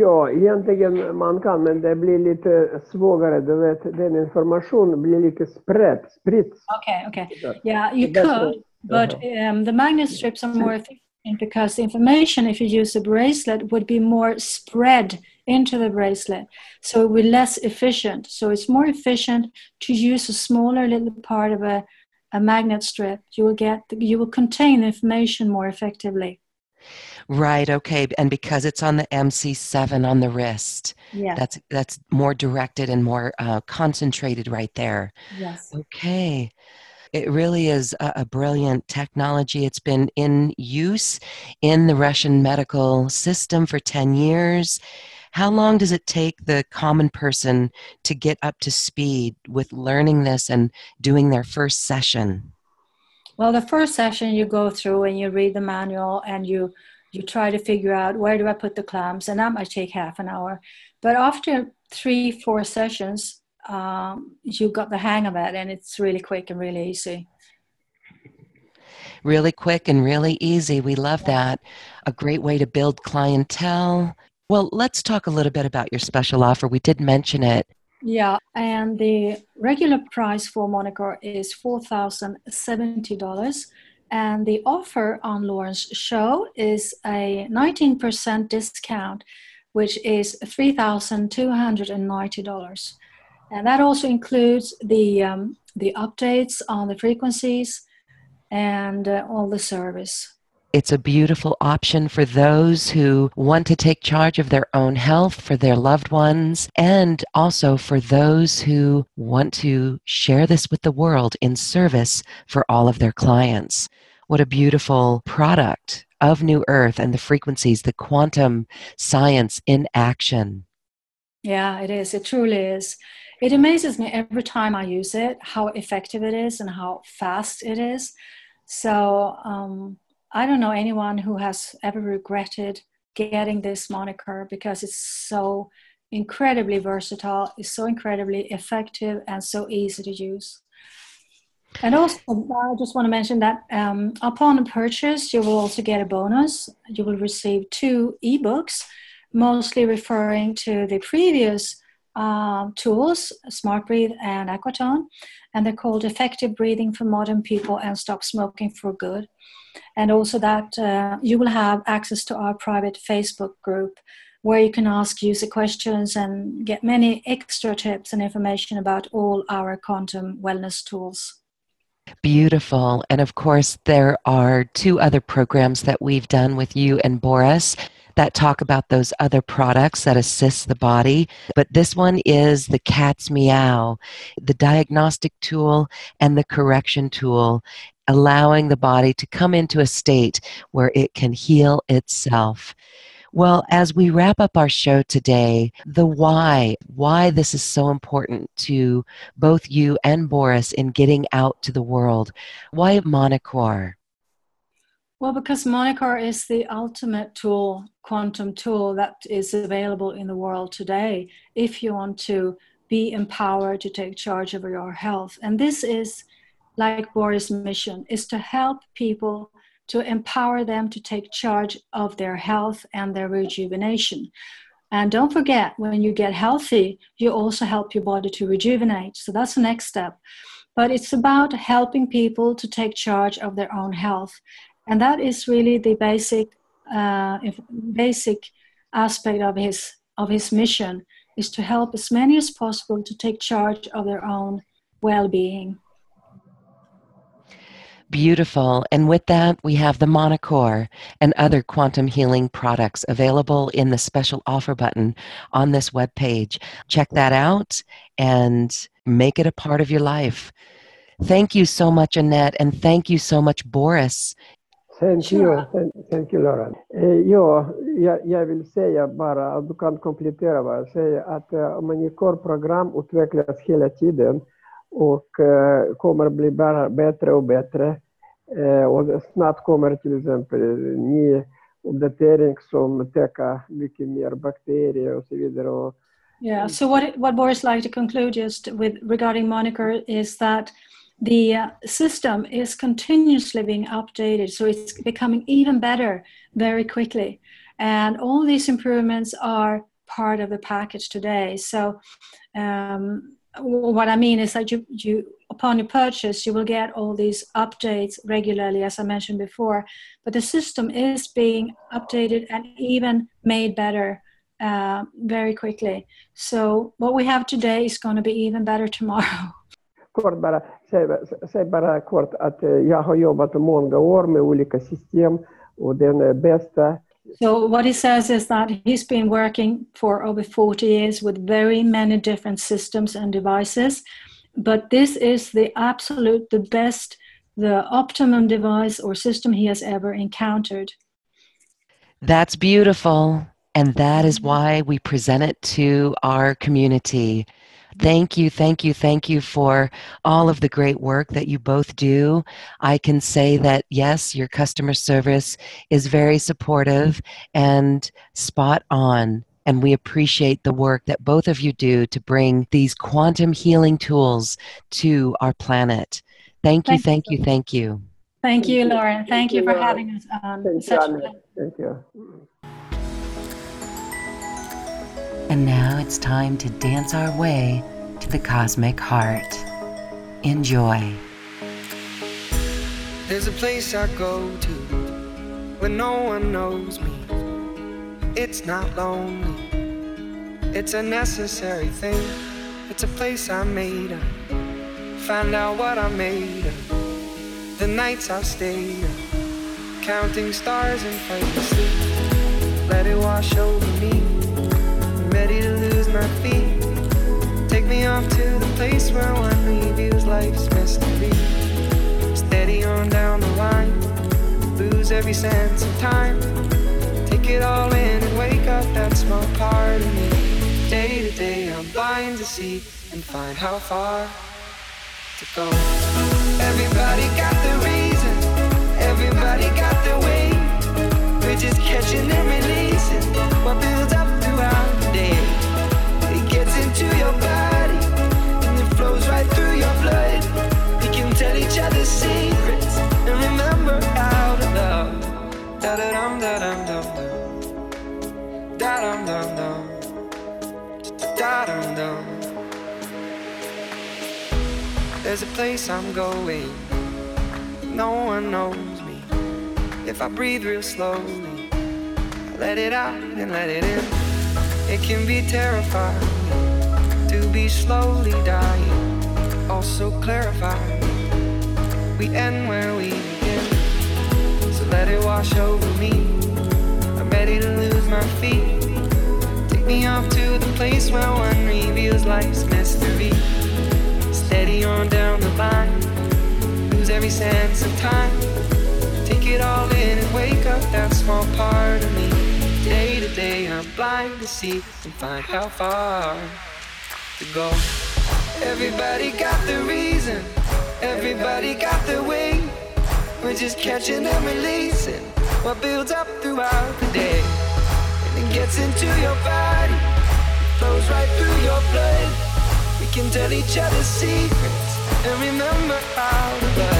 ja, egentligen man kan, men det blir lite svårare. Du vet, den informationen blir lite spridd. Okej, okej. Okay. Yeah, you could, but um, the magnet strips are more efficient because information, if you use a bracelet, would be more spread into the bracelet. So it will be less efficient. So it's more efficient to use a smaller little part of a, a magnet strip. You will get you will contain information more effectively. Right, okay. And because it's on the MC7 on the wrist. Yeah. That's that's more directed and more uh, concentrated right there. Yes. Okay. It really is a, a, brilliant technology. It's been in use in the Russian medical system for 10 years How long does it take the common person to get up to speed with learning this and doing their first session? Well, the first session you go through and you read the manual and you you try to figure out where do I put the clamps, and that might take half an hour. But after three, four sessions, um, you got the hang of it, and it's really quick and really easy really quick and really easy. We love that. A great way to build clientele. Well, let's talk a little bit about your special offer. We did mention it. Yeah, and the regular price for Monicor is $4,070. And the offer on Loren's show is a 19% discount, which is $3,290. And that also includes the, um, the updates on the frequencies, and uh, all the service. It's a beautiful option for those who want to take charge of their own health for their loved ones, and also for those who want to share this with the world in service for all of their clients. What a beautiful product of New Earth and the frequencies, the quantum science in action. Yeah, it is. It truly is. It amazes me every time I use it how effective it is and how fast it is. So um, I don't know anyone who has ever regretted getting this Monicor because it's so incredibly versatile, it's so incredibly effective, and so easy to use. And also, I just want to mention that um, upon purchase, you will also get a bonus. You will receive two ebooks, mostly referring to the previous um, tools, Smart Breathe and Aquatone, and they're called Effective Breathing for Modern People and Stop Smoking for Good. And also that uh, you will have access to our private Facebook group where you can ask user questions and get many extra tips and information about all our quantum wellness tools. Beautiful. And of course, there are two other programs that we've done with you and Boris that talk about those other products that assist the body. But this one is the cat's meow, the diagnostic tool and the correction tool, allowing the body to come into a state where it can heal itself. Well, as we wrap up our show today, the why, why this is so important to both you and Boris in getting out to the world. Why Monicor? Well, because Monicor is the ultimate tool, quantum tool that is available in the world today if you want to be empowered to take charge of your health. And this is like Boris' mission is to help people to empower them to take charge of their health and their rejuvenation. And don't forget, when you get healthy, you also help your body to rejuvenate. So that's the next step. But it's about helping people to take charge of their own health and that is really the basic uh, basic aspect of his of his mission is to help as many as possible to take charge of their own well-being Beautiful. And with that, we have the Monicor and other quantum healing products available in the special offer button on this web page. Check that out and make it a part of your life. Thank you so much, Annette, and thank you so much, Boris. Thank you, thank, thank you Loren. Eh, ja, jag, vill säga bara, att du kan komplettera vad jag säger, att uh, Monicor-program utvecklas hela tiden och uh, kommer bli bara bättre och bättre. Uh, och snart kommer till exempel ny uppdatering som täcker mycket mer bakterier och så vidare. Och, yeah, so what, what Boris like to conclude just with regarding Monicor is that the uh, system is continuously being updated, so it's becoming even better very quickly. And all these improvements are part of the package today. So, um, what I mean is that you, you, upon your purchase, you will get all these updates regularly, as I mentioned before. But the system is being updated and even made better uh, very quickly. So, what we have today is going to be even better [LAUGHS] tomorrow. Kort bara, säg, säg bara kort att jag har jobbat många år med olika system och den bästa So what he says is that he's been working for over 40 years with very many different systems and devices, but this is the absolute, the best, the optimum device or system he has ever encountered. That's beautiful. And that is why we present it to our community. Thank you, thank you, thank you for all of the great work that you both do. I can say that yes, your customer service is very supportive and spot on. And we appreciate the work that both of you do to bring these quantum healing tools to our planet. Thank you, thank, you, thank you. Thank you, Loren. Thank, thank you for having us on. Thank you, Thank you. And now it's time to dance our way to the cosmic heart. Enjoy. There's a place I go to when no one knows me. It's not lonely, it's a necessary thing. It's a place I made up. Find out what I made of. The nights I've stayed up, counting stars and fighting sleep. Let it wash over me ready to lose my feet. Take me off to the place where one reviews life's mystery. Steady on down the line, lose every sense of time. Take it all in and wake up that small part of me. Day to day, I'm blind to see and find how far to go. Everybody got the reason, everybody got the way. We're just catching and releasing what builds up throughout day. It gets into your body and it flows right through your blood. We can tell each other secrets and remember how to love. Da da dum dum dum dum. Da dum dum dum. Da dum dum. There's a place I'm going. No one knows me. If I breathe real slowly, I let it out and let it in. It can be terrifying to be slowly dying, also clarifying. We end where we begin, so let it wash over me. I'm ready to lose my feet. Take me off to the place where one reveals life's mystery. Steady on down the line, lose every sense of time. Find how far to go. Everybody got the reason, everybody got the way. We're just catching and releasing what builds up throughout the day. And it gets into your body, flows right through your blood. We can tell each other secrets and remember how to love.